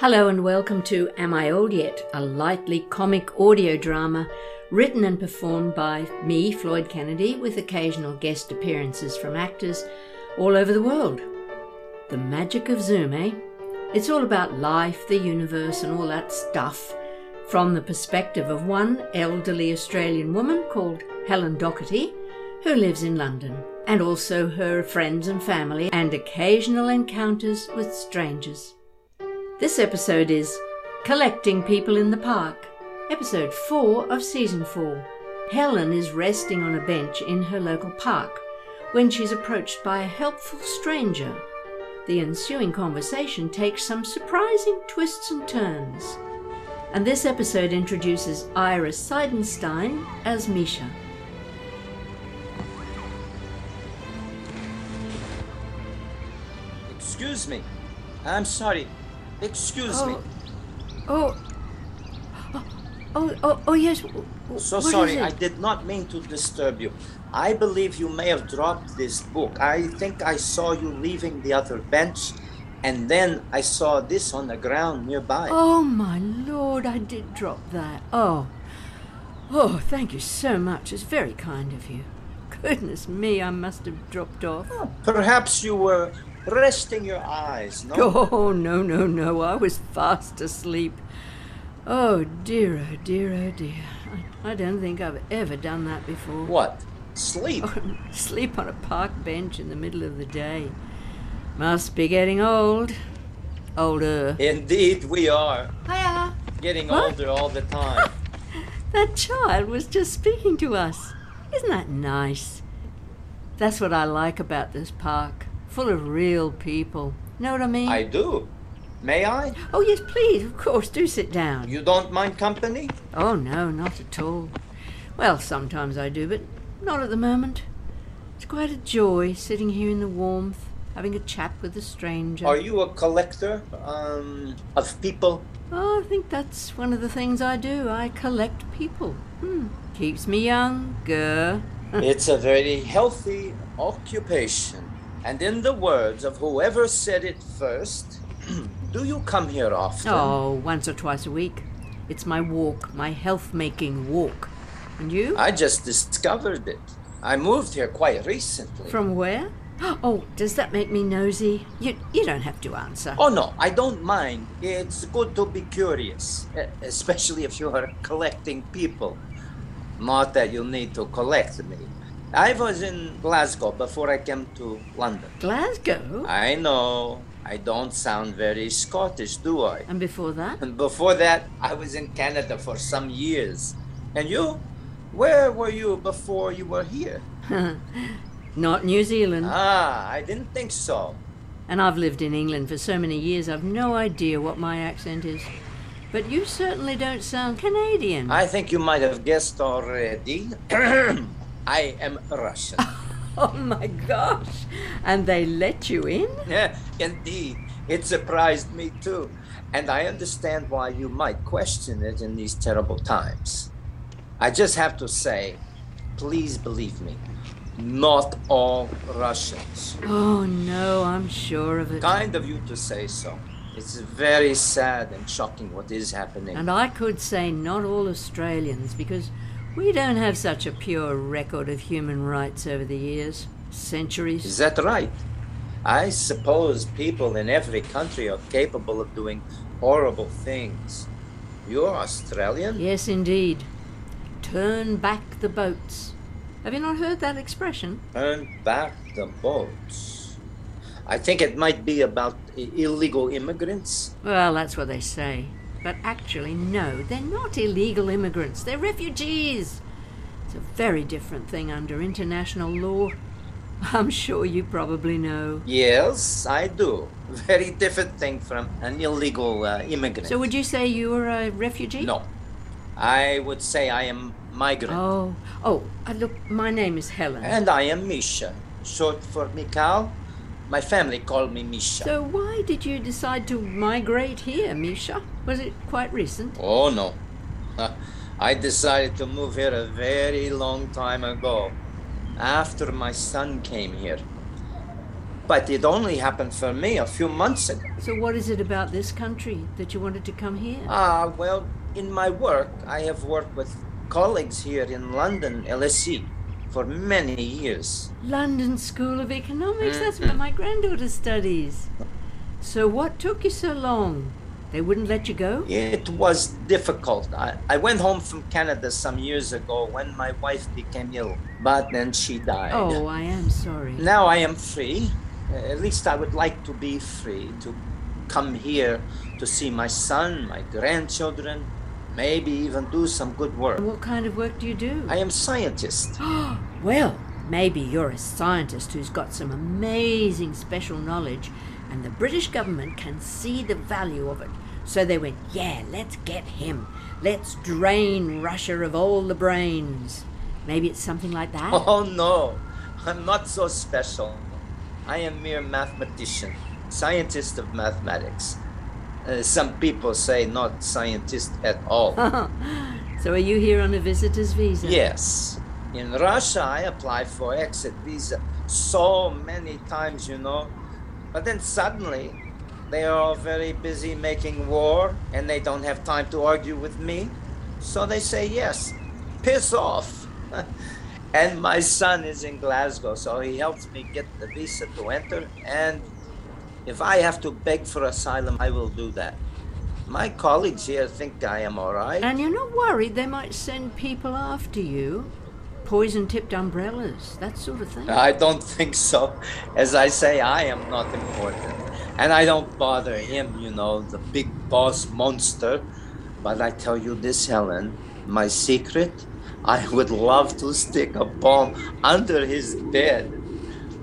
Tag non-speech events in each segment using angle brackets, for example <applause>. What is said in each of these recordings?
Hello and welcome to Am I Old Yet? A lightly comic audio drama written and performed by me, Floyd Kennedy, with occasional guest appearances from actors all over the world. The magic of Zoom, eh? It's all about life, the universe, and all that stuff from the perspective of one elderly Australian woman called Helen Doherty, who lives in London, and also her friends and family, and occasional encounters with strangers. This episode is Collecting People in the Park, episode 4 of season 4. Helen is resting on a bench in her local park when she's approached by a helpful stranger. The ensuing conversation takes some surprising twists and turns. And this episode introduces Ira Seidenstein as Misha. Excuse me. I'm sorry. Excuse me. Oh. oh, oh, oh, oh, oh yes. w- w- So what sorry. I did not mean to disturb you. I believe you may have dropped this book. I think I saw you leaving the other bench, and then I saw this on the ground nearby. Oh my lord, I did drop that. Oh, oh, thank you so much. It's very kind of you. Goodness me, I must have dropped off. Oh, perhaps you were resting your eyes, no? <laughs> Oh no, no, no! I was fast asleep. Oh dear, oh dear, oh dear. I, I don't think I've ever done that before. What? Sleep? <laughs> Sleep on a park bench in the middle of the day. Must be getting old. Older. Indeed, we are. Hiya! Getting What? older all the time. <laughs> That child was just speaking to us. Isn't that nice? That's what I like about this park. Full of real people. Know what I mean? I do. May I? Oh, yes, please, of course, do sit down. You don't mind company? Oh, no, not at all. Well, sometimes I do, but not at the moment. It's quite a joy sitting here in the warmth, having a chat with a stranger. Are you a collector um, of people? Oh, I think that's one of the things I do. I collect people. Hmm. Keeps me young, <laughs> it's a very healthy occupation. And in the words of whoever said it first, <clears throat> do you come here often? Oh, once or twice a week. It's my walk, my health making walk. And you? I just discovered it. I moved here quite recently. From where? <gasps> Oh, does that make me nosy? You, you don't have to answer. Oh no, I don't mind. It's good to be curious, especially if you are <laughs> collecting people. Not that you need to collect me. I was in Glasgow before I came to London. Glasgow? I know. I don't sound very Scottish, do I? And before that? And <laughs> before that, I was in Canada for some years. And you? Where were you before you were here? <laughs> Not New Zealand. Ah, I didn't think so. And I've lived in England for so many years, I've no idea what my accent is. But you certainly don't sound Canadian. I think you might have guessed already. <clears throat> I am Russian. <laughs> Oh my gosh! And they let you in? yeah, indeed. It surprised me too. And I understand why you might question it in these terrible times. I just have to say, please believe me, not all Russians. Oh no, I'm sure of it. Kind of you to say so. It's very sad and shocking what is happening. And I could say not all Australians because we don't have such a pure record of human rights over the years. Centuries. Is that right? I suppose people in every country are capable of doing horrible things. You're Australian? Yes, indeed. Turn back the boats. Have you not heard that expression? Turn back the boats. I think it might be about illegal immigrants. Well, that's what they say. But actually, no, they're not illegal immigrants. They're refugees. It's a very different thing under international law. <laughs> I'm sure you probably know. Yes, I do. Very different thing from an illegal uh, immigrant. So, would you say you are a refugee? No. I would say I am migrant. Oh, oh, uh, look, my name is Helen. And I am Misha, short for Mikhail. My family call me Misha. So, why did you decide to migrate here, Misha? Was it quite recent? Oh no. Uh, <laughs> I decided to move here a very long time ago, after my son came here. But it only happened for me a few months ago. So, what is it about this country that you wanted to come here? Ah, well, in my work, I have worked with colleagues here in London, LSE, for many years. London School of Economics, that's where my granddaughter studies. So, what took you so long? They wouldn't let you go? It was difficult. I, I went home from Canada some years ago when my wife became ill, but then she died. Oh, I am sorry. Now I am free. At least I would like to be free to come here to see my son, my grandchildren, maybe even do some good work. What kind of work do you do? I am scientist. <gasps> Well, maybe you're a scientist who's got some amazing special knowledge, and the British government can see the value of it. So they went, yeah, let's get him. Let's drain Russia of all the brains. Maybe it's something like that? <laughs> Oh no, I'm not so special. I am mere mathematician, scientist of mathematics. Uh, some people say not scientist at all. <laughs> so are you here on a visitor's visa? yes. In Russia, I applied for exit visa so many times, you know. But then suddenly, they are all very busy making war and they don't have time to argue with me. So they say yes. Piss off. <laughs> and my son is in Glasgow, so he helps me get the visa to enter. And if I have to beg for asylum, I will do that. My colleagues here think I am all right. And you're not worried they might send people after you? Poison tipped umbrellas, that sort of thing. I don't <laughs> think so. As I say, I am not important. And I don't bother him, you know, the big boss monster. But I tell you this, Helen, my secret, I would love to stick a bomb under his bed.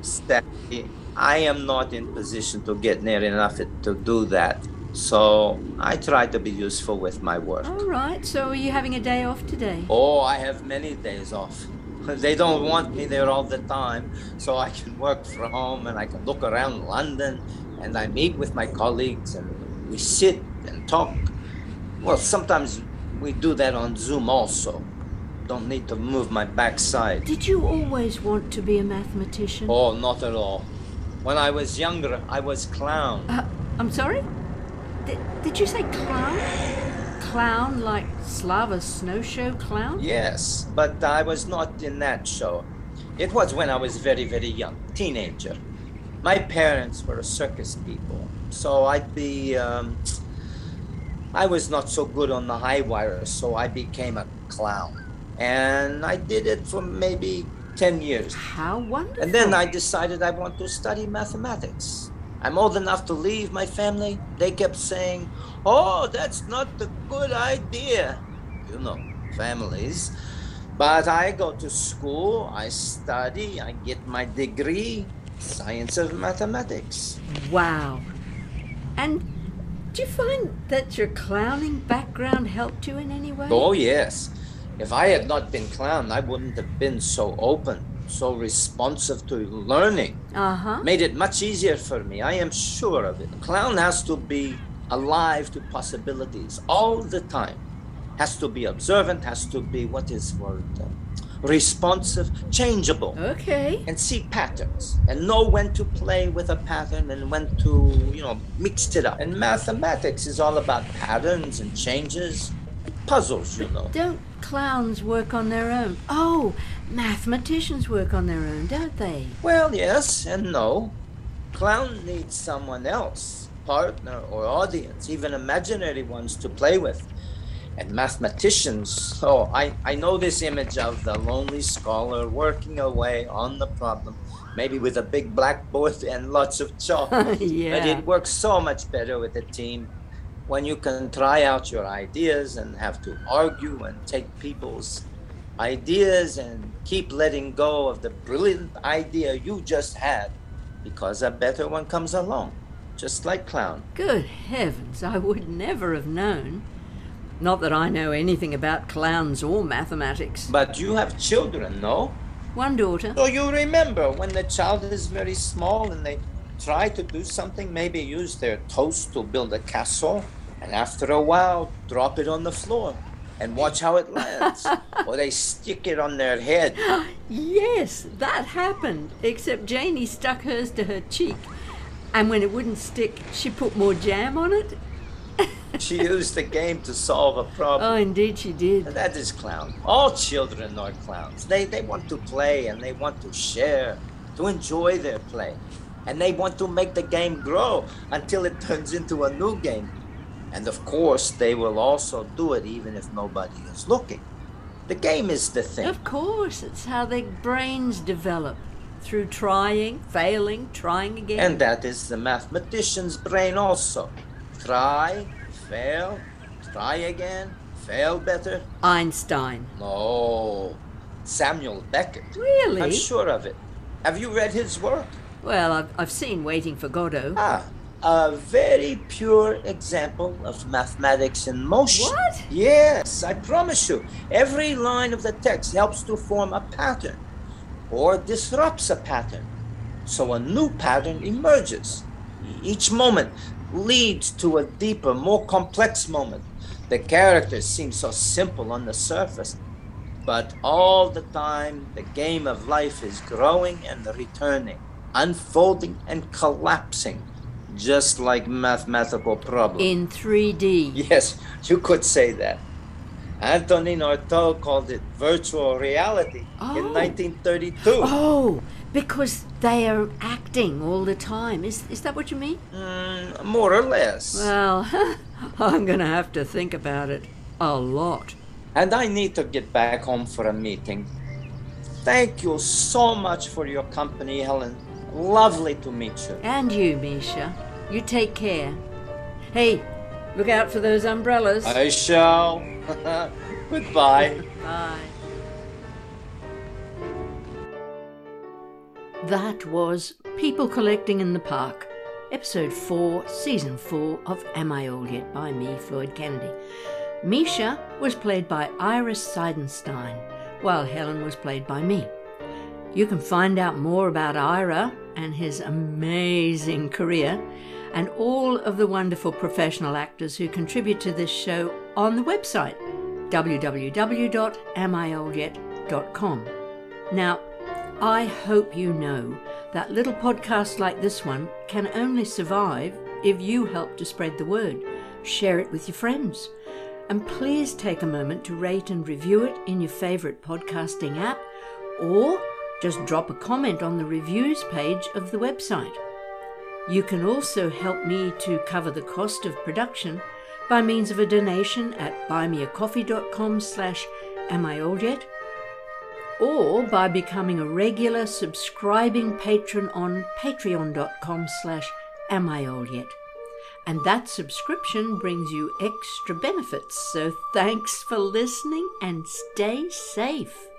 Sadly, I am not in position to get near enough to do that. So I try to be useful with my work. All right, so are you having a day off today? Oh, I have many days off. <laughs> They don't want me there all the time, so I can work from home and I can look around London and I meet with my colleagues and we sit and talk. Well, sometimes we do that on Zoom also. Don't need to move my backside. Did you always want to be a mathematician? Oh, not at all. When I was younger, I was clown. Uh, I'm sorry? Did, did you say clown? Clown like Slava Snow Show clown? Yes, but I was not in that show. It was when I was very, very young, teenager. My parents were circus people, so I'd be. Um, I was not so good on the high wire, so I became a clown. And I did it for maybe 10 years. How wonderful. And then I decided I want to study mathematics. I'm old enough to leave my family. They kept saying, Oh, that's not a good idea. You know, families. But I go to school, I study, I get my degree, science of mathematics. Wow. And do you find that your clowning background helped you in any way? Oh, yes. If I had not been clown, I wouldn't have been so open, so responsive to learning. Uh huh. Made it much easier for me. I am sure of it. Clown has to be alive to possibilities all the time. Has to be observant, has to be, what is word? Responsive, changeable. Okay. and see patterns and know when to play with a pattern and when to you know mix it up and mathematics is all about patterns and changes puzzles you know Don't clowns work on their own? Oh, mathematicians work on their own, don't they? well yes and no clown needs someone else partner or audience even imaginary ones to play with and mathematicians So i, I know this image of the lonely scholar working away on the problem maybe with a big blackboard <laughs> and lots of chalk <laughs> But it works so much better with a team when you can try out your ideas and have to argue and take people's ideas and keep letting go of the brilliant idea you just had because a better one comes along, just like Clown. Good heavens, I would never have known. Not that I know anything about clowns or mathematics. But you have children, no? One daughter. So you remember when the child is very small and they try to do something, maybe use their toes to build a castle, and after a while, drop it on the floor. and watch how it lands. <laughs> or they stick it on their head. Yes, that happened, except Janie stuck hers to her cheek, and when it wouldn't stick, she put more jam on it. She used the game to solve a problem. Oh, indeed she did. And that is clown. All children are clowns. They, they want to play and they want to share, to enjoy their play. And they want to make the game grow until it turns into a new game. And of course, they will also do it even if nobody is looking. The game is the thing. Of course, it's how their brains develop through trying, failing, trying again. And that is the mathematician's brain also. Try, fail, try again, fail better. Einstein. No, Samuel Beckett. Really? I'm sure of it. Have you read his work? Well, I've, I've seen Waiting for Godot. Ah, a very pure example of mathematics in motion. What? Yes, I promise you. Every line of the text helps to form a pattern or disrupts a pattern. So a new pattern emerges. Each moment leads to a deeper, more complex moment. The characters seem so simple on the surface, but all the time the game of life is growing and returning, unfolding and collapsing, just like mathematical problems. In 3D. Yes, you could say that. Antonin Artaud called it virtual reality in Oh. 1932. Oh, because they are acting all the time. Is, is that what you mean? Mm, more or less. Well, <laughs> I'm going to have to think about it a lot. And I need to get back home for a meeting. Thank you so much for your company, Helen. Lovely to meet you. And you, Misha. You take care. Hey, look out for those umbrellas. I shall. <laughs> Goodbye. Bye. That was People Collecting in the Park, Episode 4, Season 4 of Am I Old Yet by me, Floyd Kennedy. Misha was played by Ira Seidenstein, while Helen was played by me. You can find out more about Ira and his amazing career and all of the wonderful professional actors who contribute to this show on the website www.amioldyet.com. Now, I hope you know that little podcasts like this one can only survive if you help to spread the word. Share it with your friends. And please take a moment to rate and review it in your favorite podcasting app or just drop a comment on the reviews page of the website. You can also help me to cover the cost of production by means of a donation at buymeacoffee.com slash amioldyet or by becoming a regular subscribing patron on patreon.com slash amioldyet. And that subscription brings you extra benefits, so thanks for listening and stay safe.